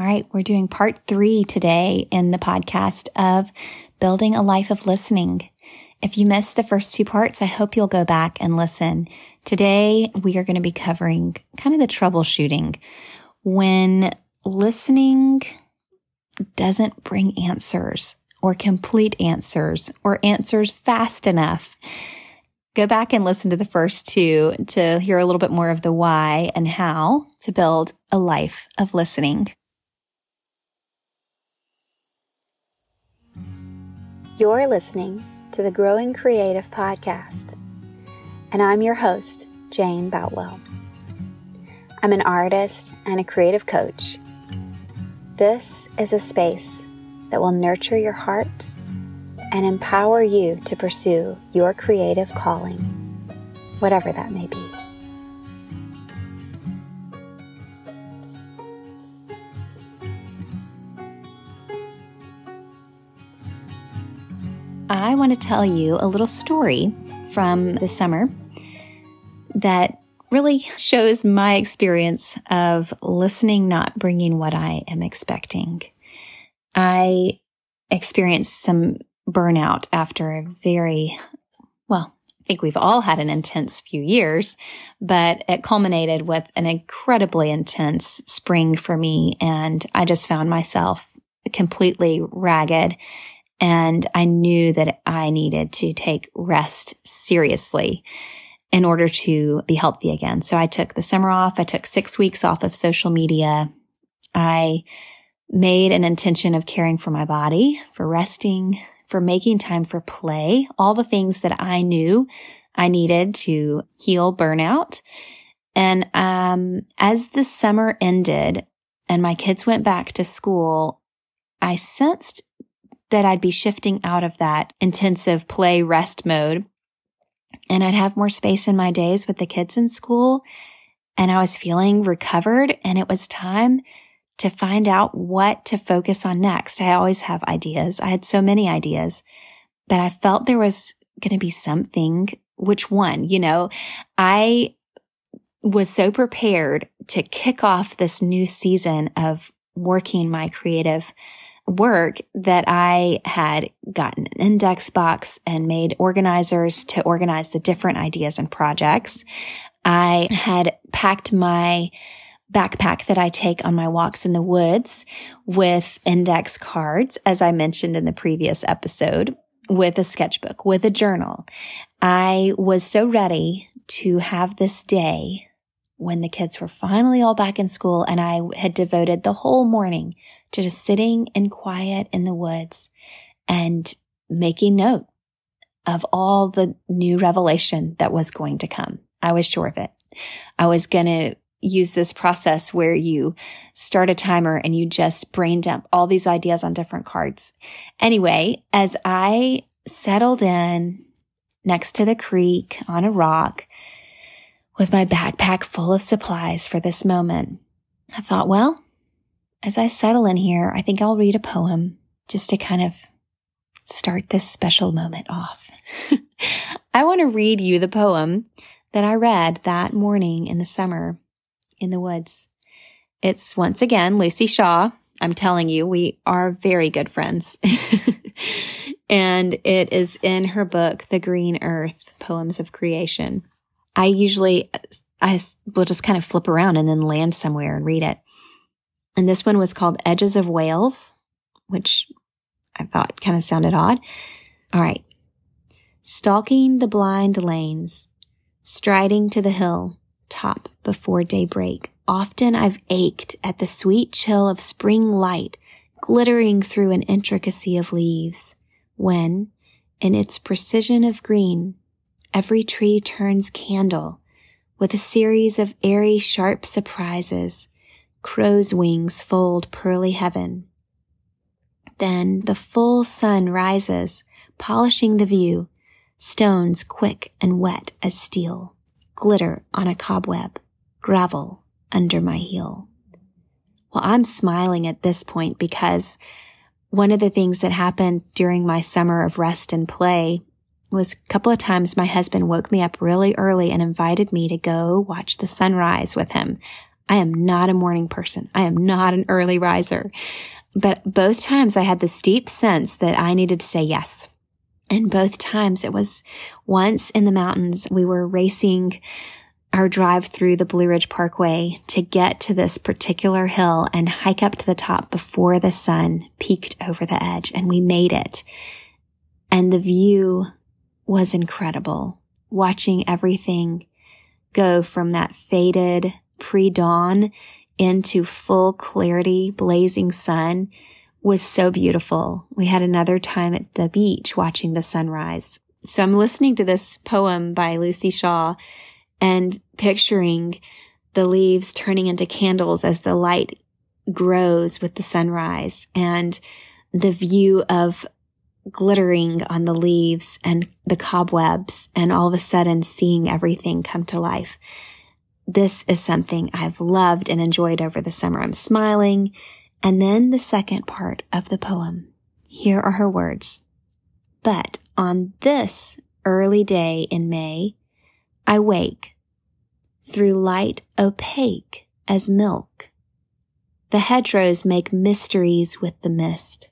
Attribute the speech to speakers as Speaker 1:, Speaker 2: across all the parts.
Speaker 1: All right, we're doing part three today in the podcast of building a life of listening. If you missed the first two parts, I hope you'll go back and listen. Today, we are going to be covering kind of the troubleshooting when listening doesn't bring answers or complete answers or answers fast enough. Go back and listen to the first two to hear a little bit more of the why and how to build a life of listening.
Speaker 2: You're listening to the Growing Creative Podcast, and I'm your host, Jane Boutwell. I'm an artist and a creative coach. This is a space that will nurture your heart and empower you to pursue your creative calling, whatever that may be.
Speaker 1: I want to tell you a little story from the summer that really shows my experience of listening not bringing what I am expecting. I experienced some burnout after a very, well, I think we've all had an intense few years, but it culminated with an incredibly intense spring for me. And I just found myself completely ragged. And I knew that I needed to take rest seriously in order to be healthy again. So I took the summer off. I took six weeks off of social media. I made an intention of caring for my body, for resting, for making time for play, all the things that I knew I needed to heal burnout. And um, as the summer ended and my kids went back to school, I sensed that I'd be shifting out of that intensive play rest mode and I'd have more space in my days with the kids in school. And I was feeling recovered and it was time to find out what to focus on next. I always have ideas. I had so many ideas, but I felt there was going to be something. Which one? You know, I was so prepared to kick off this new season of working my creative work that I had gotten an index box and made organizers to organize the different ideas and projects. I had packed my backpack that I take on my walks in the woods with index cards, as I mentioned in the previous episode, with a sketchbook, with a journal. I was so ready to have this day when the kids were finally all back in school and I had devoted the whole morning to just sitting in quiet in the woods and making note of all the new revelation that was going to come. I was sure of it. I was going to use this process where you start a timer and you just brain dump all these ideas on different cards. Anyway, as I settled in next to the creek on a rock with my backpack full of supplies for this moment, I thought, well, as I settle in here, I think I'll read a poem just to kind of start this special moment off. I want to read you the poem that I read that morning in the summer in the woods. It's once again Luci Shaw. I'm telling you, we are very good friends. and it is in her book, The Green Earth Poems of Creation. I usually, I will just kind of flip around and then land somewhere and read it. And this one was called Edges of Wales, which I thought kind of sounded odd. All right. Stalking the blind lanes, striding to the hill, top before daybreak. Often I've ached at the sweet chill of spring light glittering through an intricacy of leaves, when, in its precision of green, every tree turns candle with a series of airy sharp surprises, crow's wings fold pearly heaven. Then the full sun rises, polishing the view, stones quick and wet as steel glitter on a cobweb, gravel under my heel. Well, I'm smiling at this point because one of the things that happened during my summer of rest and play was a couple of times my husband woke me up really early and invited me to go watch the sunrise with him. I am not a morning person. I am not an early riser. But both times I had this deep sense that I needed to say yes. And both times it was once in the mountains, we were racing our drive through the Blue Ridge Parkway to get to this particular hill and hike up to the top before the sun peeked over the edge. And we made it. And the view was incredible. Watching everything go from that faded pre dawn into full clarity, blazing sun was so beautiful. We had another time at the beach watching the sunrise. So I'm listening to this poem by Luci Shaw and picturing the leaves turning into candles as the light grows with the sunrise and the view of glittering on the leaves and the cobwebs and all of a sudden seeing everything come to life. This is something I've loved and enjoyed over the summer. I'm smiling. And then the second part of the poem. Here are her words. But on this early day in May, I wake through light opaque as milk. The hedgerows make mysteries with the mist.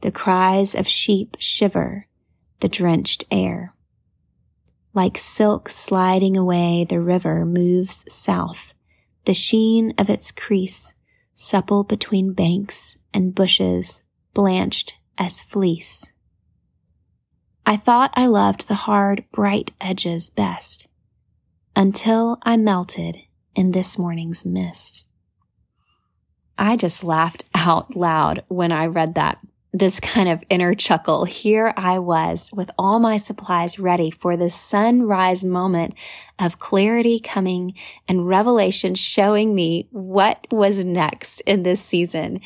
Speaker 1: The cries of sheep shiver the drenched air. Like silk sliding away, the river moves south, the sheen of its crease supple between banks and bushes, blanched as fleece. I thought I loved the hard, bright edges best until I melted in this morning's mist. I just laughed out loud when I read that this kind of inner chuckle. Here I was with all my supplies ready for the sunrise moment of clarity coming and revelation showing me what was next in this season.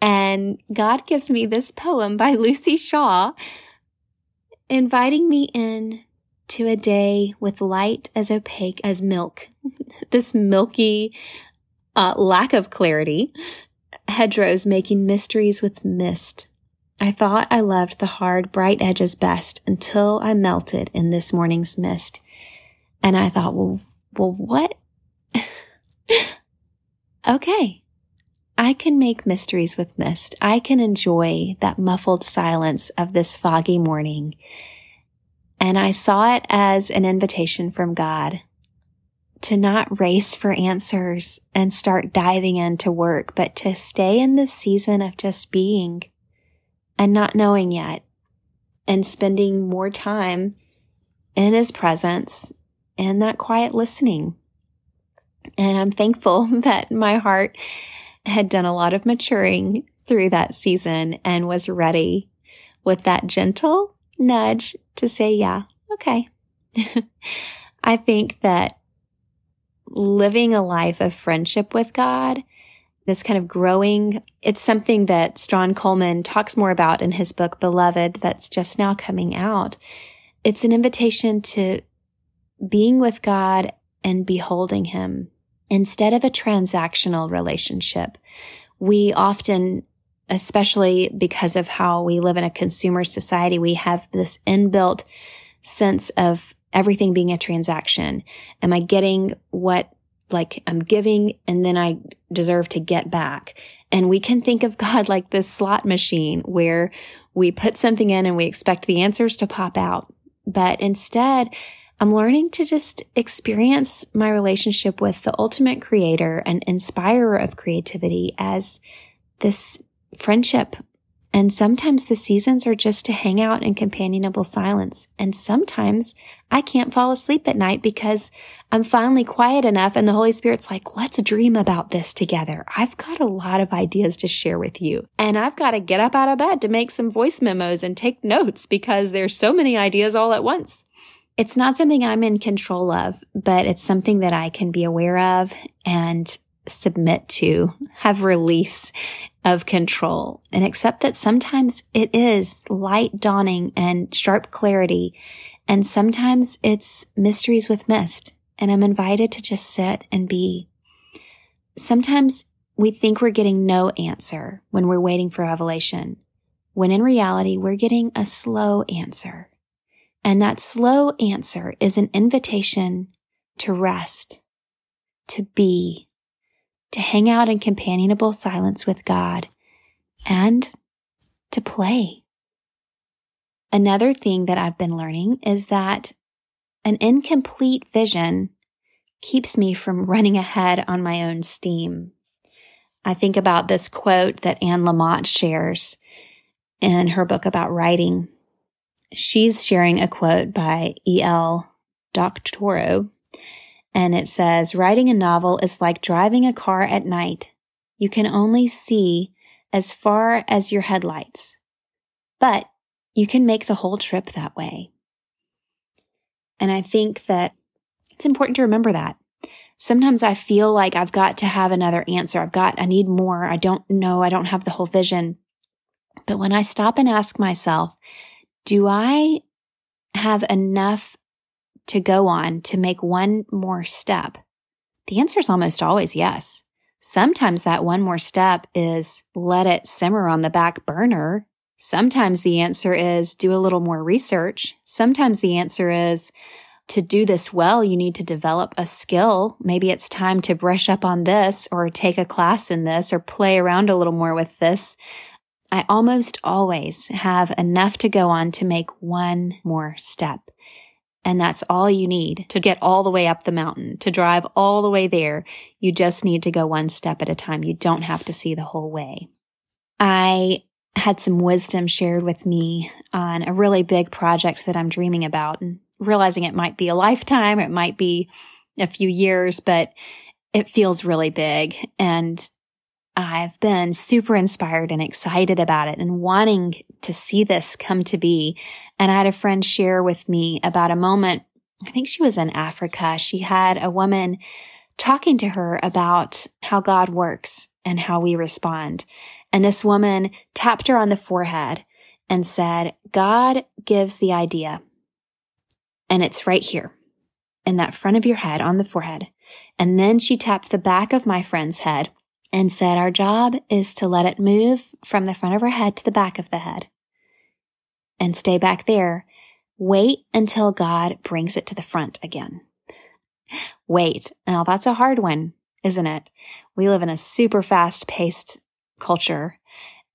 Speaker 1: And God gives me this poem by Luci Shaw, inviting me in to a day with light as opaque as milk. this milky uh, lack of clarity hedgerows making mysteries with mist, I thought I loved the hard, bright edges best until I melted in this morning's mist. And I thought, well, well, what? okay. I can make mysteries with mist. I can enjoy that muffled silence of this foggy morning. And I saw it as an invitation from God to not race for answers and start diving into work, but to stay in this season of just being and not knowing yet and spending more time in his presence and that quiet listening. And I'm thankful that my heart had done a lot of maturing through that season and was ready with that gentle nudge to say, yeah, okay. I think that living a life of friendship with God this kind of growing. It's something that Strahan Coleman talks more about in his book, Beloved, that's just now coming out. It's an invitation to being with God and beholding Him instead of a transactional relationship. We often, especially because of how we live in a consumer society, we have this inbuilt sense of everything being a transaction. Am I getting what like I'm giving and then I deserve to get back. And we can think of God like this slot machine where we put something in and we expect the answers to pop out. But instead, I'm learning to just experience my relationship with the ultimate creator and inspirer of creativity as this friendship and sometimes the seasons are just to hang out in companionable silence. And sometimes I can't fall asleep at night because I'm finally quiet enough and the Holy Spirit's like, let's dream about this together. I've got a lot of ideas to share with you. And I've got to get up out of bed to make some voice memos and take notes because there's so many ideas all at once. It's not something I'm in control of, but it's something that I can be aware of and submit to, have release of control and accept that sometimes it is light dawning and sharp clarity. And sometimes it's mysteries with mist. And I'm invited to just sit and be. Sometimes we think we're getting no answer when we're waiting for revelation, when in reality, we're getting a slow answer. And that slow answer is an invitation to rest, to be, to hang out in companionable silence with God, and to play. Another thing that I've been learning is that an incomplete vision keeps me from running ahead on my own steam. I think about this quote that Anne Lamott shares in her book about writing. She's sharing a quote by E.L. Doctorow, and it says, Writing a novel is like driving a car at night. You can only see as far as your headlights, but you can make the whole trip that way. And I think that it's important to remember that. Sometimes I feel like I've got to have another answer. I've got, I need more. I don't know. I don't have the whole vision. But when I stop and ask myself, do I have enough to go on to make one more step? The answer is almost always yes. Sometimes that one more step is let it simmer on the back burner. Sometimes the answer is do a little more research. Sometimes the answer is to do this well, you need to develop a skill. Maybe it's time to brush up on this or take a class in this or play around a little more with this. I almost always have enough to go on to make one more step. And that's all you need to get all the way up the mountain, to drive all the way there. You just need to go one step at a time. You don't have to see the whole way. I had some wisdom shared with me on a really big project that I'm dreaming about and realizing it might be a lifetime, it might be a few years, but it feels really big. And I've been super inspired and excited about it and wanting to see this come to be. And I had a friend share with me about a moment. I think she was in Africa. She had a woman talking to her about how God works and how we respond. And this woman tapped her on the forehead and said, God gives the idea. And it's right here in that front of your head on the forehead. And then she tapped the back of my friend's head and said, Our job is to let it move from the front of her head to the back of the head and stay back there. Wait until God brings it to the front again. Wait. Now that's a hard one, isn't it? We live in a super fast paced culture.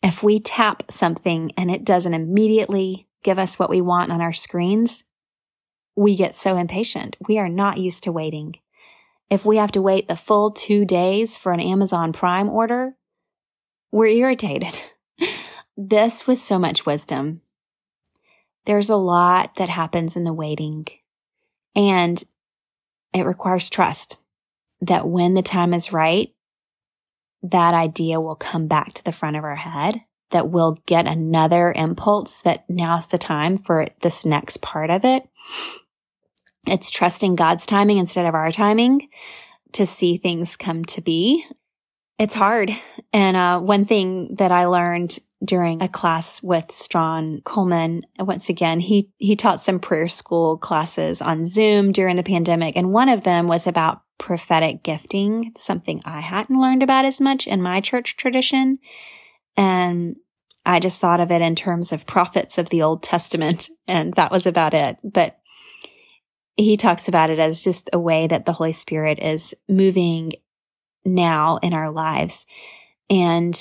Speaker 1: If we tap something and it doesn't immediately give us what we want on our screens, we get so impatient. We are not used to waiting. If we have to wait the full two days for an Amazon Prime order, we're irritated. this was so much wisdom. There's a lot that happens in the waiting, and it requires trust that when the time is right, that idea will come back to the front of our head, that we'll get another impulse that now's the time for this next part of it. It's trusting God's timing instead of our timing to see things come to be. It's hard. And uh, one thing that I learned during a class with Strahan Coleman, once again, he, he taught some prayer school classes on Zoom during the pandemic. And one of them was about prophetic gifting, something I hadn't learned about as much in my church tradition. And I just thought of it in terms of prophets of the Old Testament. And that was about it. But he talks about it as just a way that the Holy Spirit is moving now in our lives. And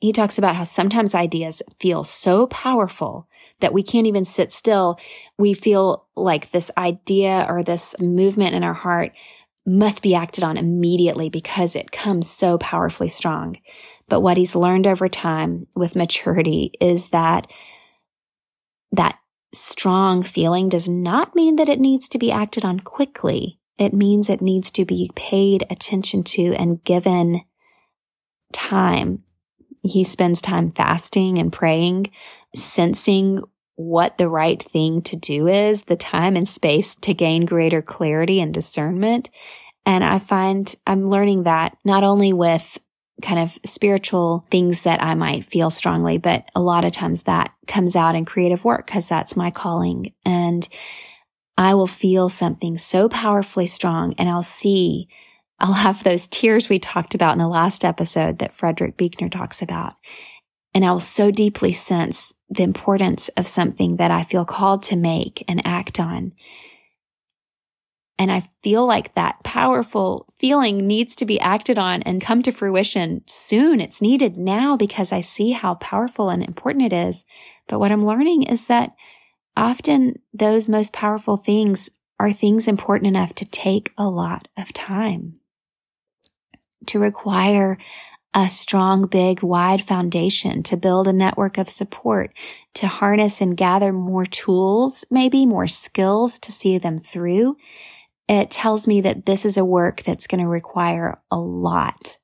Speaker 1: he talks about how sometimes ideas feel so powerful that we can't even sit still. We feel like this idea or this movement in our heart must be acted on immediately because it comes so powerfully strong. But what he's learned over time with maturity is that that strong feeling does not mean that it needs to be acted on quickly. It means it needs to be paid attention to and given time. He spends time fasting and praying, sensing what the right thing to do is, the time and space to gain greater clarity and discernment. And I find I'm learning that not only with kind of spiritual things that I might feel strongly, but a lot of times that comes out in creative work because that's my calling. And I will feel something so powerfully strong and I'll see, I'll have those tears we talked about in the last episode that Frederick Buechner talks about. And I will so deeply sense the importance of something that I feel called to make and act on. And I feel like that powerful feeling needs to be acted on and come to fruition soon. It's needed now because I see how powerful and important it is. But what I'm learning is that often those most powerful things are things important enough to take a lot of time, to require a strong, big, wide foundation, to build a network of support, to harness and gather more tools, maybe more skills to see them through it tells me that this is a work that's going to require a lot,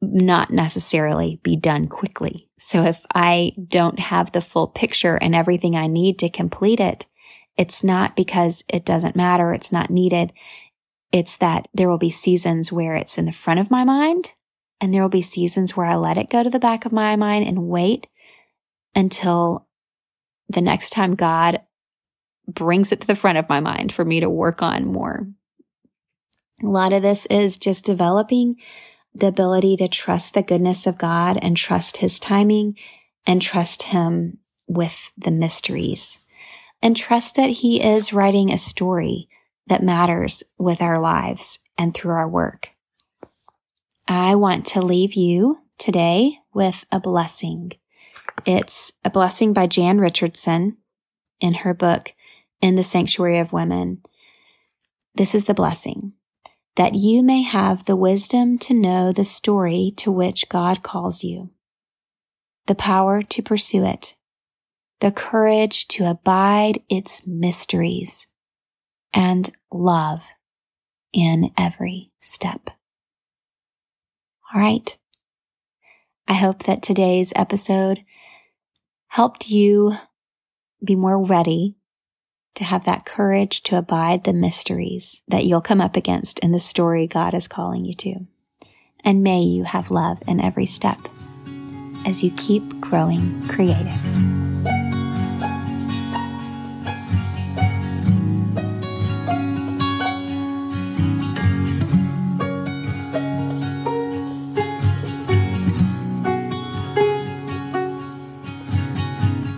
Speaker 1: not necessarily be done quickly. So if I don't have the full picture and everything I need to complete it, it's not because it doesn't matter. It's not needed. It's that there will be seasons where it's in the front of my mind and there will be seasons where I let it go to the back of my mind and wait until the next time God brings it to the front of my mind for me to work on more. A lot of this is just developing the ability to trust the goodness of God and trust his timing and trust him with the mysteries and trust that he is writing a story that matters with our lives and through our work. I want to leave you today with a blessing. It's a blessing by Jan Richardson in her book, in the sanctuary of women. This is the blessing that you may have the wisdom to know the story to which God calls you, the power to pursue it, the courage to abide its mysteries, and love in every step. All right. I hope that today's episode helped you be more ready to have that courage to abide the mysteries that you'll come up against in the story God is calling you to. And may you have love in every step as you keep growing creative.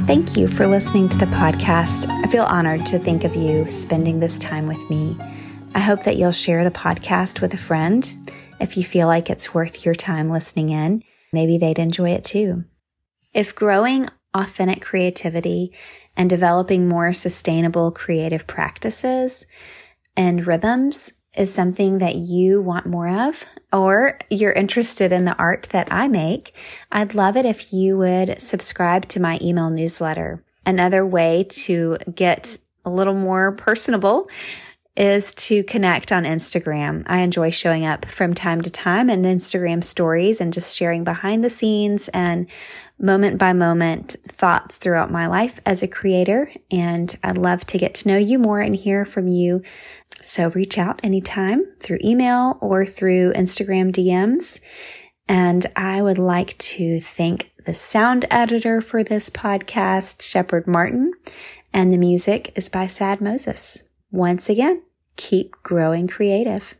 Speaker 1: Thank you for listening to the podcast. I feel honored to think of you spending this time with me. I hope that you'll share the podcast with a friend if you feel like it's worth your time listening in. Maybe they'd enjoy it too. If growing authentic creativity and developing more sustainable creative practices and rhythms is something that you want more of, or you're interested in the art that I make, I'd love it if you would subscribe to my email newsletter. Another way to get a little more personable is to connect on Instagram. I enjoy showing up from time to time in Instagram stories and just sharing behind the scenes and moment by moment thoughts throughout my life as a creator. And I'd love to get to know you more and hear from you so reach out anytime through email or through Instagram DMs. And I would like to thank the sound editor for this podcast, Shepard Martin, and the music is by Sad Moses. Once again, keep growing creative.